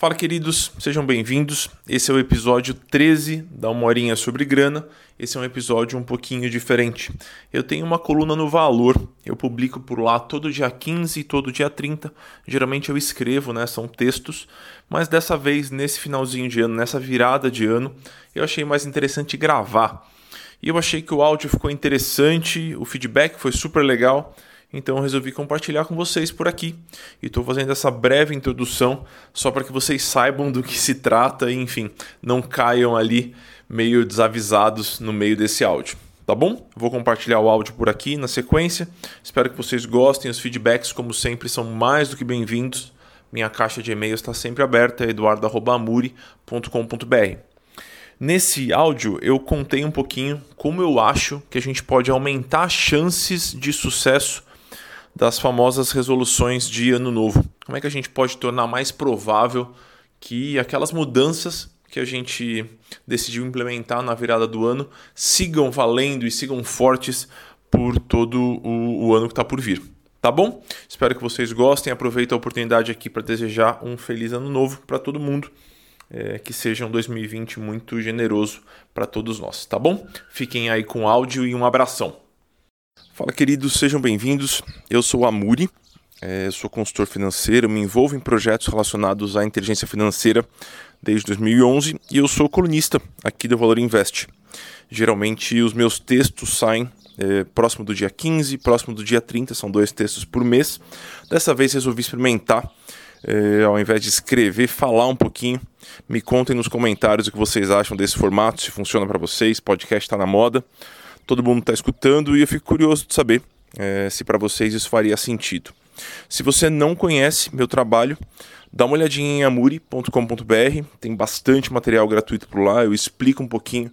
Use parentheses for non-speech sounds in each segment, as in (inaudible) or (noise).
Fala, queridos, sejam bem-vindos. Esse é o episódio 13 da Uma Horinha sobre Grana. Esse é um episódio um pouquinho diferente. Eu tenho uma coluna no Valor, eu publico por lá todo dia 15 e todo dia 30. Geralmente eu escrevo, né? São textos, mas dessa vez, nesse finalzinho de ano, nessa virada de ano, eu achei mais interessante gravar. E eu achei que o áudio ficou interessante, o feedback foi super legal. Então eu resolvi compartilhar com vocês por aqui. E estou fazendo essa breve introdução só para que vocês saibam do que se trata e, enfim, não caiam ali meio desavisados no meio desse áudio. Tá bom? Vou compartilhar o áudio por aqui na sequência. Espero que vocês gostem. Os feedbacks, como sempre, são mais do que bem-vindos. Minha caixa de e-mail está sempre aberta, eduardo.amuri.com.br. Nesse áudio eu contei um pouquinho como eu acho que a gente pode aumentar chances de sucesso das famosas resoluções de ano novo. Como é que a gente pode tornar mais provável que aquelas mudanças que a gente decidiu implementar na virada do ano sigam valendo e sigam fortes por todo o, o ano que está por vir. Tá bom? Espero que vocês gostem. Aproveito a oportunidade aqui para desejar um feliz ano novo para todo mundo. É, que seja um 2020 muito generoso para todos nós, tá bom? Fiquem aí com áudio e um abração. Fala, queridos, sejam bem-vindos. Eu sou a Muri, é, sou consultor financeiro, me envolvo em projetos relacionados à inteligência financeira desde 2011 e eu sou colunista aqui do Valor Invest. Geralmente os meus textos saem é, próximo do dia 15, próximo do dia 30, são dois textos por mês. Dessa vez resolvi experimentar, é, ao invés de escrever, falar um pouquinho. Me contem nos comentários o que vocês acham desse formato, se funciona para vocês, podcast está na moda todo mundo está escutando e eu fico curioso de saber é, se para vocês isso faria sentido. Se você não conhece meu trabalho, dá uma olhadinha em amuri.com.br, tem bastante material gratuito por lá, eu explico um pouquinho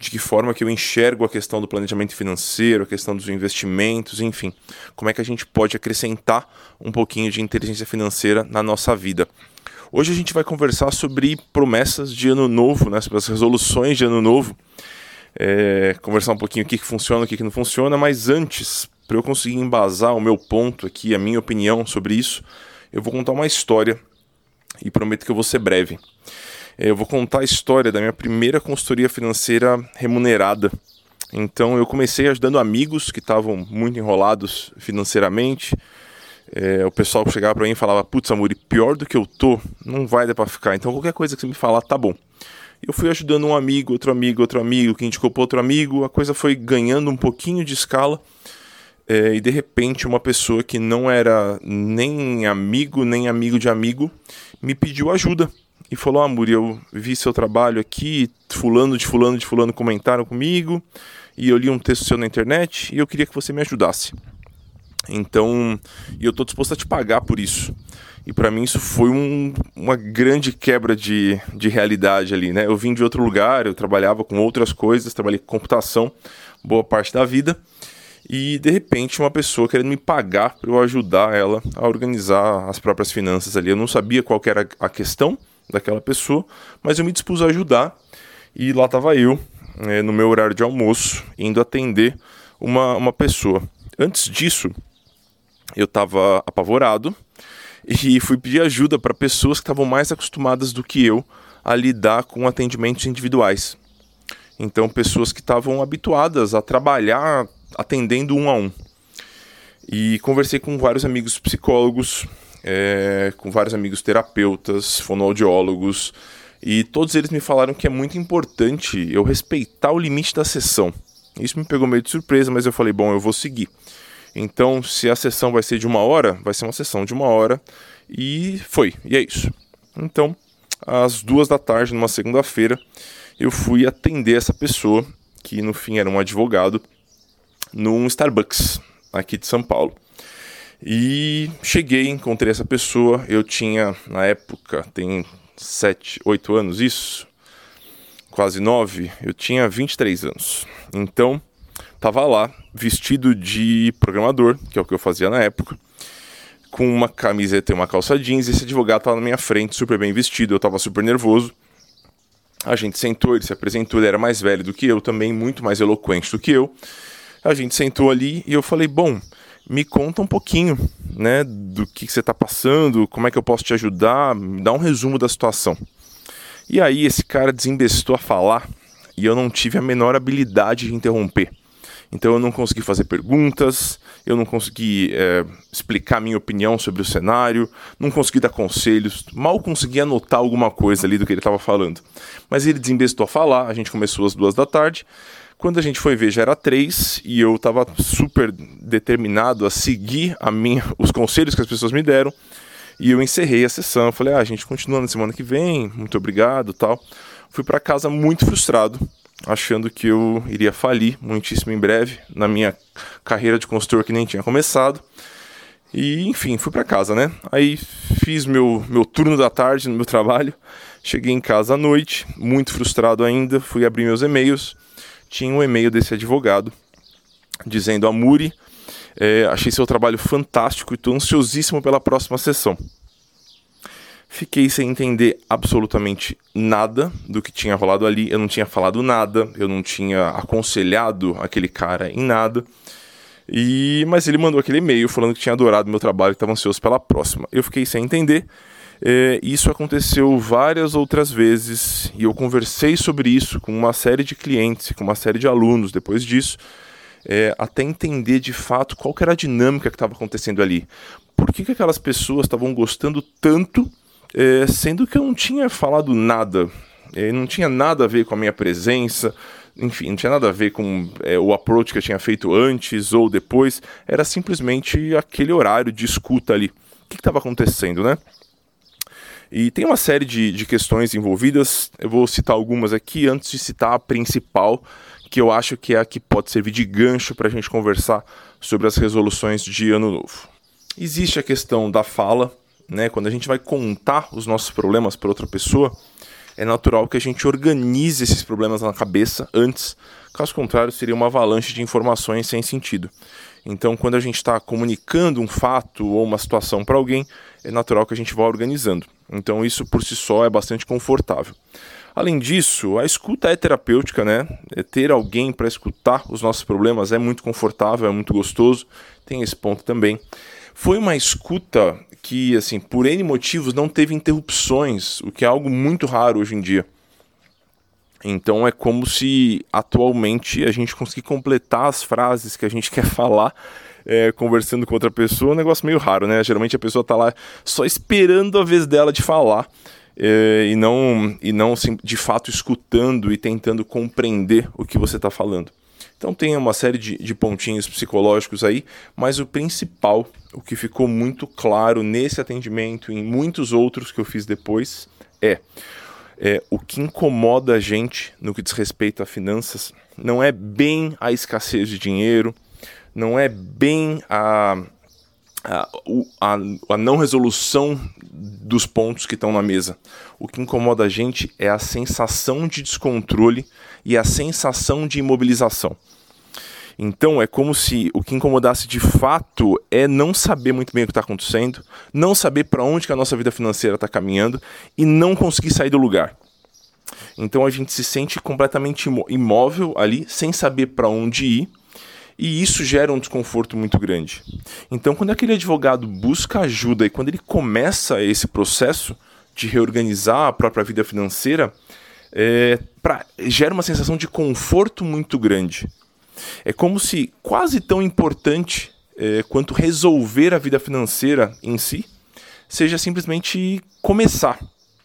de que forma que eu enxergo a questão do planejamento financeiro, a questão dos investimentos, enfim, como é que a gente pode acrescentar um pouquinho de inteligência financeira na nossa vida. Hoje a gente vai conversar sobre promessas de ano novo, né, sobre as resoluções de ano novo é, conversar um pouquinho o que, que funciona, o que, que não funciona, mas antes, para eu conseguir embasar o meu ponto aqui, a minha opinião sobre isso, eu vou contar uma história e prometo que eu vou ser breve. É, eu vou contar a história da minha primeira consultoria financeira remunerada. Então eu comecei ajudando amigos que estavam muito enrolados financeiramente. É, o pessoal chegava para mim e falava: Putz, Amuri, pior do que eu tô, não vai dar para ficar. Então qualquer coisa que você me falar, tá bom eu fui ajudando um amigo, outro amigo, outro amigo, que indicou para outro amigo, a coisa foi ganhando um pouquinho de escala. É, e de repente, uma pessoa que não era nem amigo, nem amigo de amigo, me pediu ajuda. E falou: Amor, eu vi seu trabalho aqui, Fulano de Fulano de Fulano comentaram comigo, e eu li um texto seu na internet e eu queria que você me ajudasse. Então, eu estou disposto a te pagar por isso. E para mim isso foi um, uma grande quebra de, de realidade ali, né? Eu vim de outro lugar, eu trabalhava com outras coisas, trabalhei com computação boa parte da vida. E de repente uma pessoa querendo me pagar para eu ajudar ela a organizar as próprias finanças ali. Eu não sabia qual era a questão daquela pessoa, mas eu me dispus a ajudar. E lá estava eu, é, no meu horário de almoço, indo atender uma, uma pessoa. Antes disso, eu estava apavorado e fui pedir ajuda para pessoas que estavam mais acostumadas do que eu a lidar com atendimentos individuais. Então, pessoas que estavam habituadas a trabalhar atendendo um a um. E conversei com vários amigos psicólogos, é, com vários amigos terapeutas, fonoaudiólogos, e todos eles me falaram que é muito importante eu respeitar o limite da sessão. Isso me pegou meio de surpresa, mas eu falei, bom, eu vou seguir. Então, se a sessão vai ser de uma hora, vai ser uma sessão de uma hora. E foi, e é isso. Então, às duas da tarde, numa segunda-feira, eu fui atender essa pessoa, que no fim era um advogado, num Starbucks, aqui de São Paulo. E cheguei, encontrei essa pessoa. Eu tinha, na época, tem sete, oito anos, isso? Quase nove. Eu tinha 23 anos. Então, tava lá, vestido de programador, que é o que eu fazia na época, com uma camiseta e uma calça jeans, esse advogado tava na minha frente, super bem vestido, eu tava super nervoso. A gente sentou, ele se apresentou, ele era mais velho do que eu, também muito mais eloquente do que eu. A gente sentou ali e eu falei: Bom, me conta um pouquinho, né, do que, que você está passando, como é que eu posso te ajudar, me dá um resumo da situação. E aí esse cara desembestou a falar e eu não tive a menor habilidade de interromper. Então eu não consegui fazer perguntas, eu não consegui é, explicar minha opinião sobre o cenário, não consegui dar conselhos, mal consegui anotar alguma coisa ali do que ele estava falando. Mas ele desembestou a falar, a gente começou às duas da tarde. Quando a gente foi ver já era três e eu estava super determinado a seguir a minha, (laughs) os conselhos que as pessoas me deram. E eu encerrei a sessão. Falei, ah, a gente continua na semana que vem, muito obrigado tal. Fui para casa muito frustrado, achando que eu iria falir muitíssimo em breve na minha carreira de consultor que nem tinha começado. E enfim, fui para casa, né? Aí fiz meu, meu turno da tarde no meu trabalho. Cheguei em casa à noite, muito frustrado ainda. Fui abrir meus e-mails. Tinha um e-mail desse advogado dizendo: Amuri, é, achei seu trabalho fantástico e estou ansiosíssimo pela próxima sessão. Fiquei sem entender absolutamente nada do que tinha rolado ali. Eu não tinha falado nada, eu não tinha aconselhado aquele cara em nada. E mas ele mandou aquele e-mail falando que tinha adorado meu trabalho e estava ansioso pela próxima. Eu fiquei sem entender. É, isso aconteceu várias outras vezes e eu conversei sobre isso com uma série de clientes, com uma série de alunos depois disso, é, até entender de fato qual era a dinâmica que estava acontecendo ali. Por que, que aquelas pessoas estavam gostando tanto é, sendo que eu não tinha falado nada, é, não tinha nada a ver com a minha presença, enfim, não tinha nada a ver com é, o approach que eu tinha feito antes ou depois, era simplesmente aquele horário de escuta ali. O que estava acontecendo, né? E tem uma série de, de questões envolvidas, eu vou citar algumas aqui antes de citar a principal, que eu acho que é a que pode servir de gancho para a gente conversar sobre as resoluções de ano novo. Existe a questão da fala, né, quando a gente vai contar os nossos problemas para outra pessoa, é natural que a gente organize esses problemas na cabeça antes, caso contrário, seria uma avalanche de informações sem sentido. Então, quando a gente está comunicando um fato ou uma situação para alguém, é natural que a gente vá organizando. Então, isso por si só é bastante confortável. Além disso, a escuta é terapêutica, né? É ter alguém para escutar os nossos problemas é muito confortável, é muito gostoso. Tem esse ponto também. Foi uma escuta que, assim, por N motivos não teve interrupções, o que é algo muito raro hoje em dia. Então é como se atualmente a gente conseguir completar as frases que a gente (laughs) quer falar é, conversando com outra pessoa, é um negócio meio raro, né? Geralmente a pessoa está lá só esperando a vez dela de falar é, e não, e não assim, de fato escutando e tentando compreender o que você está falando. Então tem uma série de, de pontinhos psicológicos aí, mas o principal, o que ficou muito claro nesse atendimento e em muitos outros que eu fiz depois, é, é o que incomoda a gente no que diz respeito a finanças não é bem a escassez de dinheiro, não é bem a, a, a, a, não resolução dos pontos que estão na mesa. O que incomoda a gente é a sensação de descontrole e a sensação de imobilização. Então é como se o que incomodasse de fato é não saber muito bem o que está acontecendo, não saber para onde que a nossa vida financeira está caminhando e não conseguir sair do lugar. Então a gente se sente completamente imóvel ali, sem saber para onde ir, e isso gera um desconforto muito grande. Então, quando aquele advogado busca ajuda e quando ele começa esse processo de reorganizar a própria vida financeira, é, pra, gera uma sensação de conforto muito grande. É como se quase tão importante é, quanto resolver a vida financeira em si seja simplesmente começar,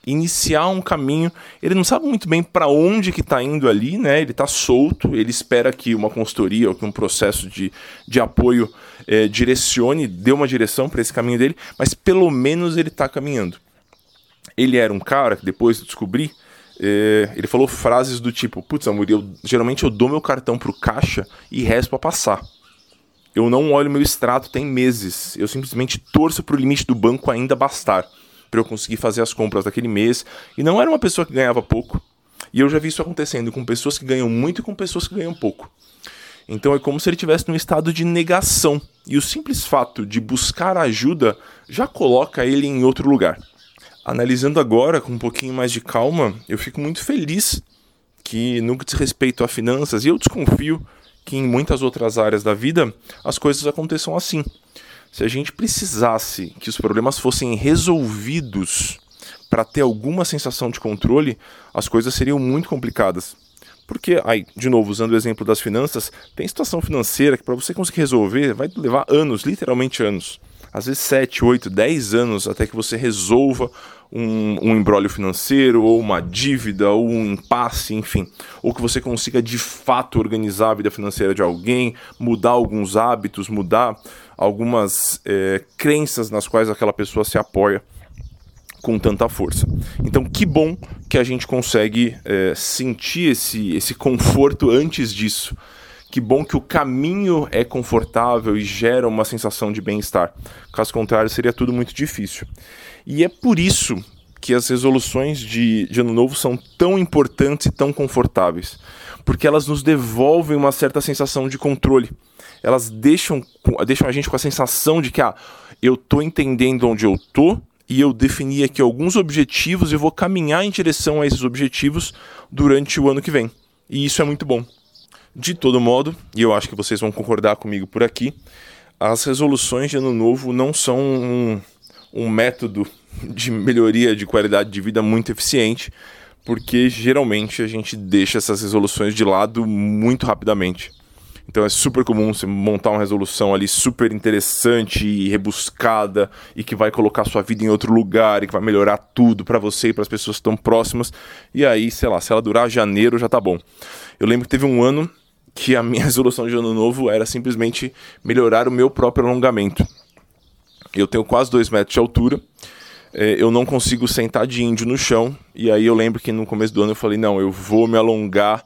iniciar um caminho. Ele não sabe muito bem para onde que está indo ali, né? Ele está solto, ele espera que uma consultoria ou que um processo de, de apoio é, direcione, dê uma direção para esse caminho dele, mas pelo menos ele está caminhando. Ele era um cara que depois descobri é, ele falou frases do tipo: Putz, amor, eu, geralmente eu dou meu cartão pro caixa e resto pra passar. Eu não olho meu extrato tem meses. Eu simplesmente torço pro limite do banco ainda bastar para eu conseguir fazer as compras daquele mês. E não era uma pessoa que ganhava pouco. E eu já vi isso acontecendo com pessoas que ganham muito e com pessoas que ganham pouco. Então é como se ele estivesse num estado de negação. E o simples fato de buscar ajuda já coloca ele em outro lugar. Analisando agora com um pouquinho mais de calma, eu fico muito feliz que, no que diz respeito a finanças, e eu desconfio que em muitas outras áreas da vida as coisas aconteçam assim. Se a gente precisasse que os problemas fossem resolvidos para ter alguma sensação de controle, as coisas seriam muito complicadas. Porque, aí, de novo, usando o exemplo das finanças, tem situação financeira que para você conseguir resolver vai levar anos, literalmente anos. Às vezes 7, 8, 10 anos até que você resolva um, um embrólio financeiro, ou uma dívida, ou um impasse, enfim. Ou que você consiga de fato organizar a vida financeira de alguém, mudar alguns hábitos, mudar algumas é, crenças nas quais aquela pessoa se apoia com tanta força. Então, que bom que a gente consegue é, sentir esse, esse conforto antes disso. Que bom que o caminho é confortável e gera uma sensação de bem-estar. Caso contrário, seria tudo muito difícil. E é por isso que as resoluções de, de Ano Novo são tão importantes e tão confortáveis. Porque elas nos devolvem uma certa sensação de controle. Elas deixam, deixam a gente com a sensação de que ah, eu estou entendendo onde eu estou e eu defini aqui alguns objetivos e vou caminhar em direção a esses objetivos durante o ano que vem. E isso é muito bom. De todo modo, e eu acho que vocês vão concordar comigo por aqui, as resoluções de ano novo não são um, um método de melhoria de qualidade de vida muito eficiente, porque geralmente a gente deixa essas resoluções de lado muito rapidamente. Então é super comum você montar uma resolução ali super interessante e rebuscada e que vai colocar sua vida em outro lugar e que vai melhorar tudo para você e para as pessoas estão próximas. E aí, sei lá, se ela durar janeiro já tá bom. Eu lembro que teve um ano que a minha (laughs) resolução de ano novo era simplesmente melhorar o meu próprio alongamento. Eu tenho quase dois metros de altura é, eu não consigo sentar de índio no chão. E aí eu lembro que no começo do ano eu falei: não, eu vou me alongar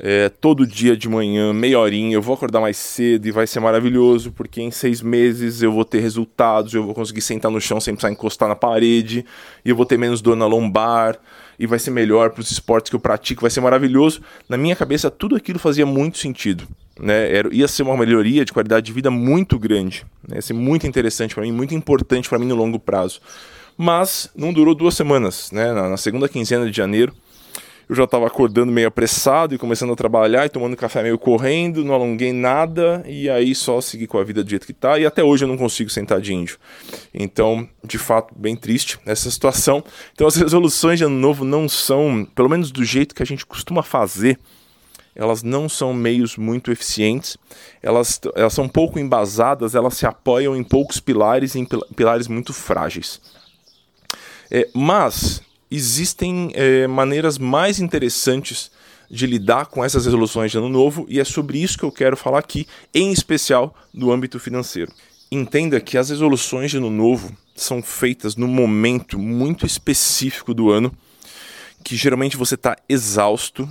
é, todo dia de manhã, meia horinha, eu vou acordar mais cedo e vai ser maravilhoso, porque em seis meses eu vou ter resultados, eu vou conseguir sentar no chão sem precisar encostar na parede, e eu vou ter menos dor na lombar, e vai ser melhor para os esportes que eu pratico, vai ser maravilhoso. Na minha cabeça, tudo aquilo fazia muito sentido. Né? Era, ia ser uma melhoria de qualidade de vida muito grande, né? ia ser muito interessante para mim, muito importante para mim no longo prazo. Mas não durou duas semanas, né? na, na segunda quinzena de janeiro eu já estava acordando meio apressado e começando a trabalhar e tomando café meio correndo, não alonguei nada e aí só segui com a vida do jeito que tá. E até hoje eu não consigo sentar de índio. Então, de fato, bem triste essa situação. Então, as resoluções de ano novo não são, pelo menos do jeito que a gente costuma fazer, elas não são meios muito eficientes, elas, elas são pouco embasadas, elas se apoiam em poucos pilares em pilares muito frágeis. É, mas existem é, maneiras mais interessantes de lidar com essas resoluções de ano novo e é sobre isso que eu quero falar aqui, em especial no âmbito financeiro. Entenda que as resoluções de ano novo são feitas no momento muito específico do ano, que geralmente você está exausto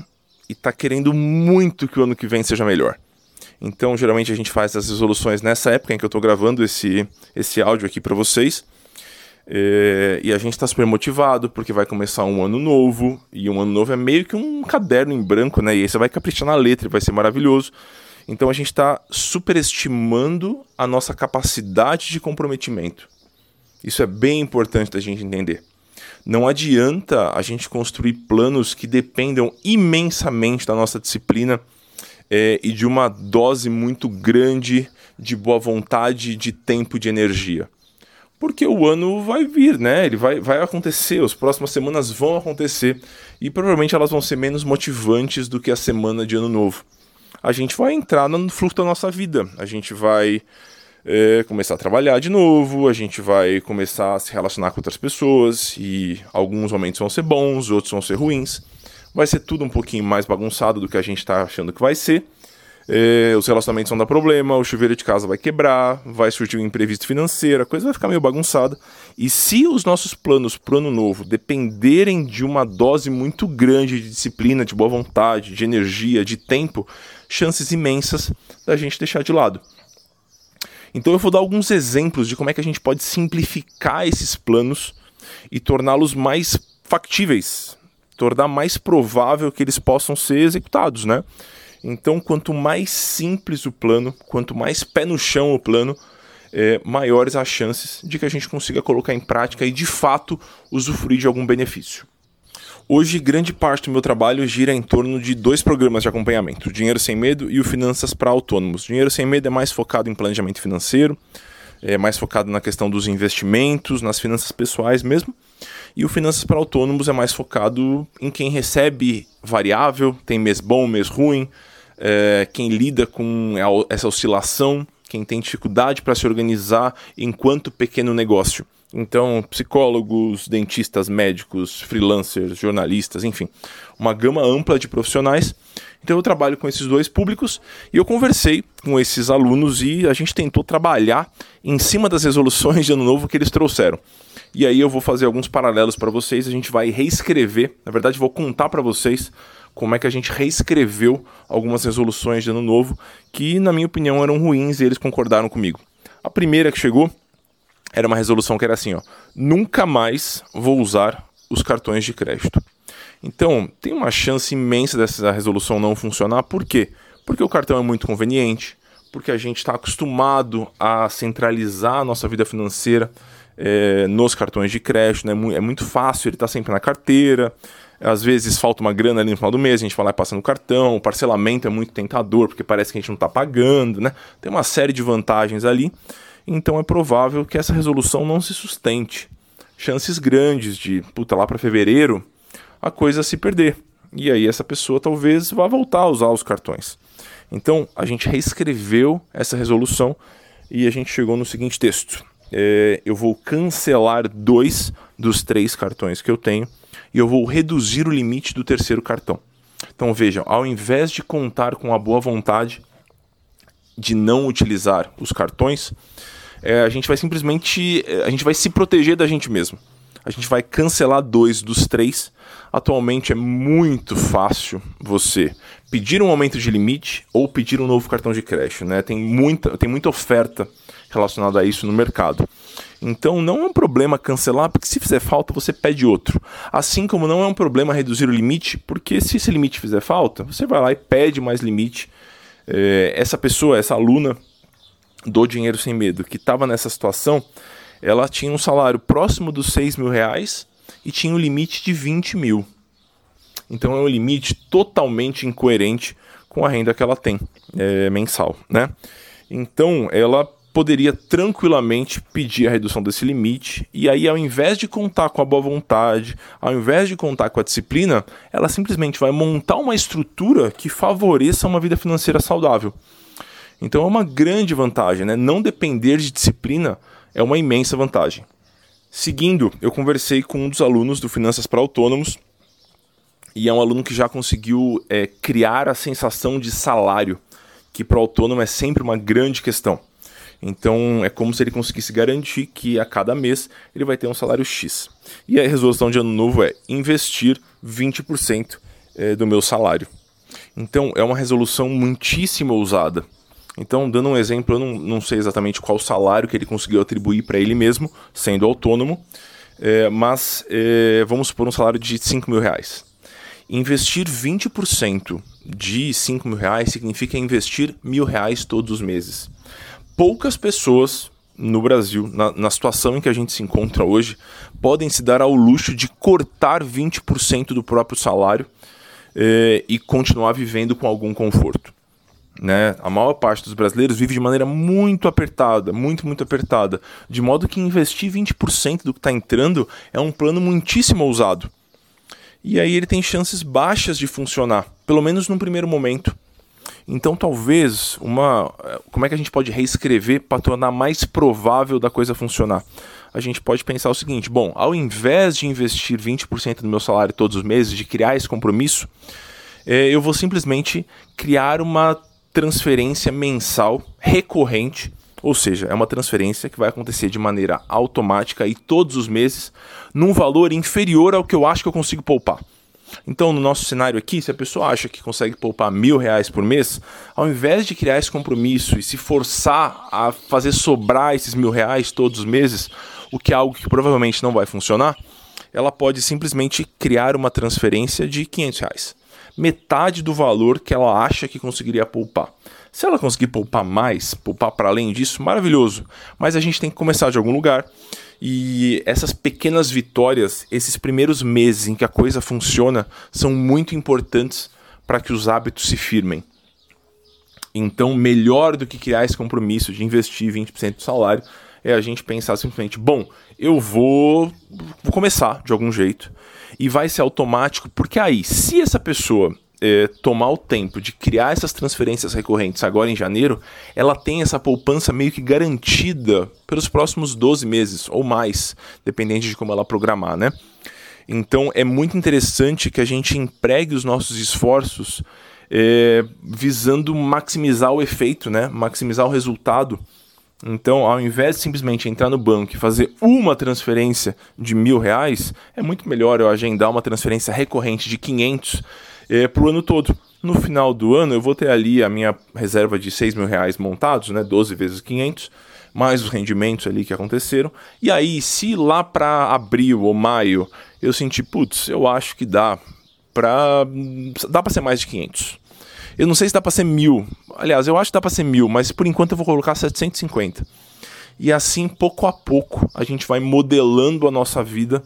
e está querendo muito que o ano que vem seja melhor. Então, geralmente a gente faz as resoluções nessa época em que eu estou gravando esse, esse áudio aqui para vocês. É, e a gente está super motivado porque vai começar um ano novo. E um ano novo é meio que um caderno em branco, né? E aí você vai caprichar na letra, vai ser maravilhoso. Então a gente está superestimando a nossa capacidade de comprometimento. Isso é bem importante da gente entender. Não adianta a gente construir planos que dependam imensamente da nossa disciplina é, e de uma dose muito grande de boa vontade, de tempo e de energia porque o ano vai vir, né? Ele vai, vai acontecer, as próximas semanas vão acontecer e provavelmente elas vão ser menos motivantes do que a semana de ano novo. A gente vai entrar no fluxo da nossa vida, a gente vai é, começar a trabalhar de novo, a gente vai começar a se relacionar com outras pessoas e alguns momentos vão ser bons, outros vão ser ruins. Vai ser tudo um pouquinho mais bagunçado do que a gente está achando que vai ser. É, os relacionamentos vão dar problema, o chuveiro de casa vai quebrar, vai surgir um imprevisto financeiro, a coisa vai ficar meio bagunçada. E se os nossos planos para o ano novo dependerem de uma dose muito grande de disciplina, de boa vontade, de energia, de tempo, chances imensas da gente deixar de lado. Então eu vou dar alguns exemplos de como é que a gente pode simplificar esses planos e torná-los mais factíveis, tornar mais provável que eles possam ser executados, né? Então, quanto mais simples o plano, quanto mais pé no chão o plano, é, maiores as chances de que a gente consiga colocar em prática e de fato usufruir de algum benefício. Hoje, grande parte do meu trabalho gira em torno de dois programas de acompanhamento: o Dinheiro Sem Medo e o Finanças para Autônomos. O Dinheiro Sem Medo é mais focado em planejamento financeiro, é mais focado na questão dos investimentos, nas finanças pessoais mesmo. E o Finanças para Autônomos é mais focado em quem recebe variável, tem mês bom, mês ruim, é, quem lida com essa oscilação, quem tem dificuldade para se organizar enquanto pequeno negócio. Então, psicólogos, dentistas, médicos, freelancers, jornalistas, enfim, uma gama ampla de profissionais. Então, eu trabalho com esses dois públicos e eu conversei com esses alunos e a gente tentou trabalhar em cima das resoluções de ano novo que eles trouxeram. E aí eu vou fazer alguns paralelos para vocês, a gente vai reescrever, na verdade, vou contar para vocês como é que a gente reescreveu algumas resoluções de ano novo que, na minha opinião, eram ruins e eles concordaram comigo. A primeira que chegou era uma resolução que era assim, ó, nunca mais vou usar os cartões de crédito. Então, tem uma chance imensa dessa resolução não funcionar, por quê? Porque o cartão é muito conveniente, porque a gente está acostumado a centralizar a nossa vida financeira é, nos cartões de crédito, né? é muito fácil, ele está sempre na carteira, às vezes falta uma grana ali no final do mês, a gente vai lá e passa no cartão, o parcelamento é muito tentador, porque parece que a gente não está pagando, né? Tem uma série de vantagens ali então é provável que essa resolução não se sustente. Chances grandes de, puta, lá para fevereiro, a coisa se perder. E aí essa pessoa talvez vá voltar a usar os cartões. Então a gente reescreveu essa resolução e a gente chegou no seguinte texto: é, eu vou cancelar dois dos três cartões que eu tenho e eu vou reduzir o limite do terceiro cartão. Então vejam, ao invés de contar com a boa vontade de não utilizar os cartões, é, a gente vai simplesmente. É, a gente vai se proteger da gente mesmo. A gente vai cancelar dois dos três. Atualmente é muito fácil você pedir um aumento de limite ou pedir um novo cartão de crédito. Né? Tem, muita, tem muita oferta relacionada a isso no mercado. Então não é um problema cancelar, porque se fizer falta, você pede outro. Assim como não é um problema reduzir o limite, porque se esse limite fizer falta, você vai lá e pede mais limite. É, essa pessoa, essa aluna, do Dinheiro Sem Medo, que estava nessa situação, ela tinha um salário próximo dos 6 mil reais e tinha um limite de 20 mil. Então é um limite totalmente incoerente com a renda que ela tem é, mensal, né? Então ela poderia tranquilamente pedir a redução desse limite e aí ao invés de contar com a boa vontade, ao invés de contar com a disciplina, ela simplesmente vai montar uma estrutura que favoreça uma vida financeira saudável. Então é uma grande vantagem, né? Não depender de disciplina é uma imensa vantagem. Seguindo, eu conversei com um dos alunos do Finanças para Autônomos e é um aluno que já conseguiu é, criar a sensação de salário, que para o autônomo é sempre uma grande questão. Então é como se ele conseguisse garantir que a cada mês ele vai ter um salário X. E a resolução de ano novo é investir 20% é, do meu salário. Então é uma resolução muitíssimo ousada. Então, dando um exemplo, eu não, não sei exatamente qual salário que ele conseguiu atribuir para ele mesmo, sendo autônomo, é, mas é, vamos supor um salário de 5 mil reais. Investir 20% de 5 mil reais significa investir mil reais todos os meses. Poucas pessoas no Brasil, na, na situação em que a gente se encontra hoje, podem se dar ao luxo de cortar 20% do próprio salário é, e continuar vivendo com algum conforto. Né? A maior parte dos brasileiros vive de maneira muito apertada, muito, muito apertada. De modo que investir 20% do que está entrando é um plano muitíssimo ousado. E aí ele tem chances baixas de funcionar, pelo menos num primeiro momento. Então talvez uma. Como é que a gente pode reescrever para tornar mais provável da coisa funcionar? A gente pode pensar o seguinte: bom, ao invés de investir 20% do meu salário todos os meses, de criar esse compromisso, é, eu vou simplesmente criar uma transferência mensal recorrente, ou seja, é uma transferência que vai acontecer de maneira automática e todos os meses, num valor inferior ao que eu acho que eu consigo poupar. Então, no nosso cenário aqui, se a pessoa acha que consegue poupar mil reais por mês, ao invés de criar esse compromisso e se forçar a fazer sobrar esses mil reais todos os meses, o que é algo que provavelmente não vai funcionar, ela pode simplesmente criar uma transferência de 500 reais metade do valor que ela acha que conseguiria poupar. Se ela conseguir poupar mais, poupar para além disso, maravilhoso. Mas a gente tem que começar de algum lugar. E essas pequenas vitórias, esses primeiros meses em que a coisa funciona, são muito importantes para que os hábitos se firmem. Então, melhor do que criar esse compromisso de investir 20% do salário é a gente pensar simplesmente: bom, eu vou, vou começar de algum jeito e vai ser automático, porque aí, se essa pessoa é, tomar o tempo de criar essas transferências recorrentes agora em janeiro, ela tem essa poupança meio que garantida pelos próximos 12 meses ou mais, dependente de como ela programar, né? Então é muito interessante que a gente empregue os nossos esforços é, visando maximizar o efeito, né? maximizar o resultado. Então, ao invés de simplesmente entrar no banco e fazer uma transferência de mil reais, é muito melhor eu agendar uma transferência recorrente de 500 é, para o ano todo. No final do ano, eu vou ter ali a minha reserva de 6 mil reais montados, né, 12 vezes 500, mais os rendimentos ali que aconteceram. E aí, se lá para abril ou maio eu sentir, putz, eu acho que dá para dá para ser mais de 500. Eu não sei se dá para ser mil. Aliás, eu acho que dá para ser mil, mas por enquanto eu vou colocar 750. E assim, pouco a pouco, a gente vai modelando a nossa vida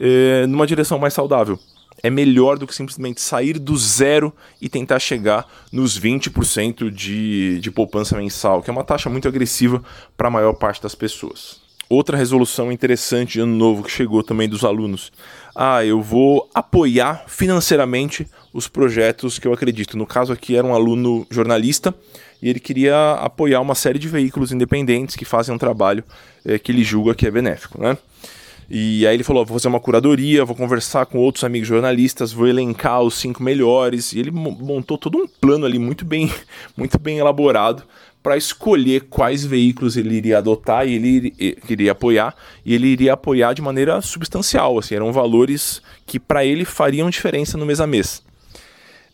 eh, numa direção mais saudável é melhor do que simplesmente sair do zero e tentar chegar nos 20% de, de poupança mensal, que é uma taxa muito agressiva para a maior parte das pessoas. Outra resolução interessante de ano novo que chegou também dos alunos. Ah, eu vou apoiar financeiramente os projetos que eu acredito. No caso aqui era um aluno jornalista e ele queria apoiar uma série de veículos independentes que fazem um trabalho é, que ele julga que é benéfico, né? E aí ele falou: vou fazer uma curadoria, vou conversar com outros amigos jornalistas, vou elencar os cinco melhores. E ele montou todo um plano ali muito bem, (laughs) muito bem elaborado para escolher quais veículos ele iria adotar e ele iria apoiar e ele iria apoiar de maneira substancial, assim, eram valores que para ele fariam diferença no mês a mês.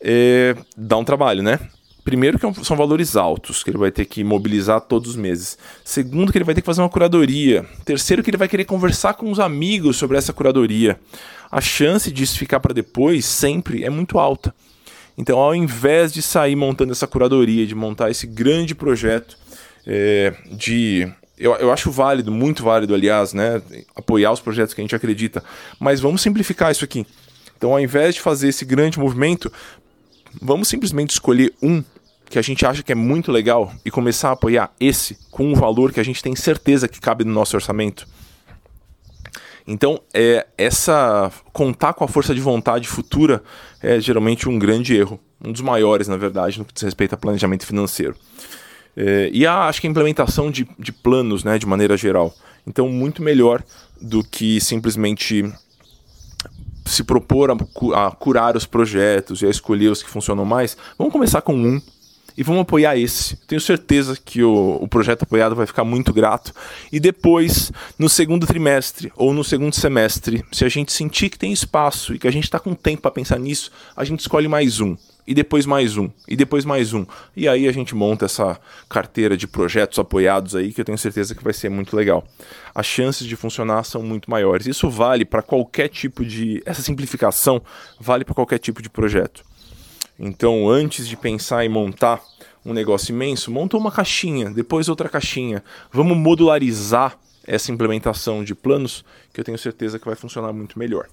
É, dá um trabalho, né? Primeiro que é são valores altos, que ele vai ter que mobilizar todos os meses. Segundo que ele vai ter que fazer uma curadoria. Terceiro que ele vai querer conversar com os amigos sobre essa curadoria. A chance disso ficar para depois sempre é muito alta. Então, ao invés de sair montando essa curadoria, de montar esse grande projeto é, de eu, eu acho válido, muito válido, aliás, né, apoiar os projetos que a gente acredita, mas vamos simplificar isso aqui. Então, ao invés de fazer esse grande movimento, Vamos simplesmente escolher um que a gente acha que é muito legal e começar a apoiar esse com um valor que a gente tem certeza que cabe no nosso orçamento. Então, é, essa contar com a força de vontade futura é geralmente um grande erro, um dos maiores, na verdade, no que diz respeito a planejamento financeiro. É, e a, acho que a implementação de, de planos, né, de maneira geral. Então, muito melhor do que simplesmente se propor a, a curar os projetos e a escolher os que funcionam mais, vamos começar com um e vamos apoiar esse. Tenho certeza que o, o, projeto apoiado vai ficar muito grato. E depois, no segundo trimestre ou no segundo semestre, se a gente sentir que tem espaço e que a gente está com tempo para pensar nisso, a gente escolhe mais um e depois mais um, e depois mais um. E aí a gente monta essa carteira de projetos apoiados aí que eu tenho certeza que vai ser muito legal. As chances de funcionar são muito maiores. Isso vale para qualquer tipo de. Essa simplificação vale para qualquer tipo de projeto. Então, antes de pensar em montar um negócio imenso, monta uma caixinha, depois outra caixinha. Vamos modularizar essa implementação de planos que eu tenho certeza que vai funcionar muito melhor.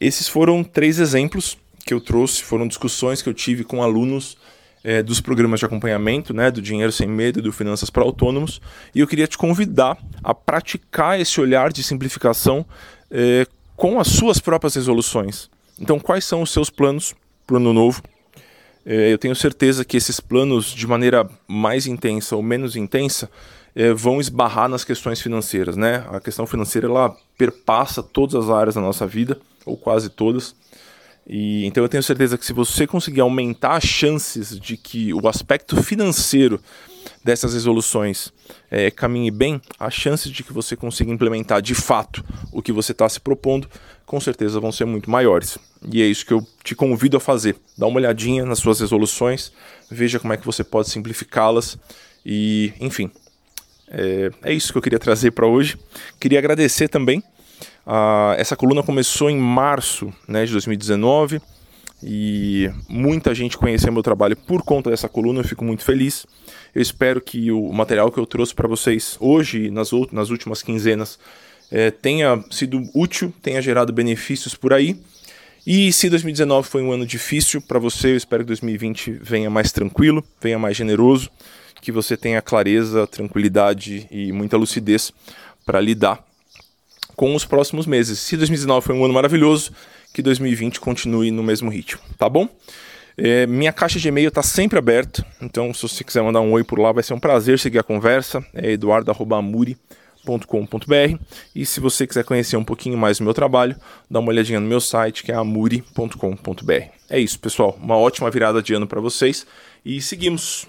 Esses foram três exemplos que eu trouxe foram discussões que eu tive com alunos é, dos programas de acompanhamento, né, do Dinheiro Sem Medo do Finanças para Autônomos, e eu queria te convidar a praticar esse olhar de simplificação é, com as suas próprias resoluções. Então, quais são os seus planos para o ano novo? É, eu tenho certeza que esses planos, de maneira mais intensa ou menos intensa, vão esbarrar nas questões financeiras, né? A questão financeira ela perpassa todas as áreas da nossa vida, ou quase todas. E, então eu tenho certeza que se você conseguir aumentar as chances de que o aspecto financeiro dessas resoluções é, caminhe bem, as chances de que você consiga implementar de fato o que você está se propondo, com certeza vão ser muito maiores. E é isso que eu te convido a fazer. Dá uma olhadinha nas suas resoluções, veja como é que você pode simplificá-las e, enfim, é, é isso que eu queria trazer para hoje. Queria agradecer também ah, essa coluna começou em março né, de 2019 e muita gente conheceu meu trabalho por conta dessa coluna, eu fico muito feliz. Eu espero que o material que eu trouxe para vocês hoje, nas, nas últimas quinzenas, é, tenha sido útil, tenha gerado benefícios por aí. E se 2019 foi um ano difícil para você, eu espero que 2020 venha mais tranquilo, venha mais generoso, que você tenha clareza, tranquilidade e muita lucidez para lidar com os próximos meses. Se 2019 foi um ano maravilhoso, que 2020 continue no mesmo ritmo, tá bom? É, minha caixa de e-mail está sempre aberta, então se você quiser mandar um oi por lá, vai ser um prazer seguir a conversa. É eduardo.amuri.com.br e se você quiser conhecer um pouquinho mais do meu trabalho, dá uma olhadinha no meu site que é amuri.com.br. É isso, pessoal. Uma ótima virada de ano para vocês e seguimos.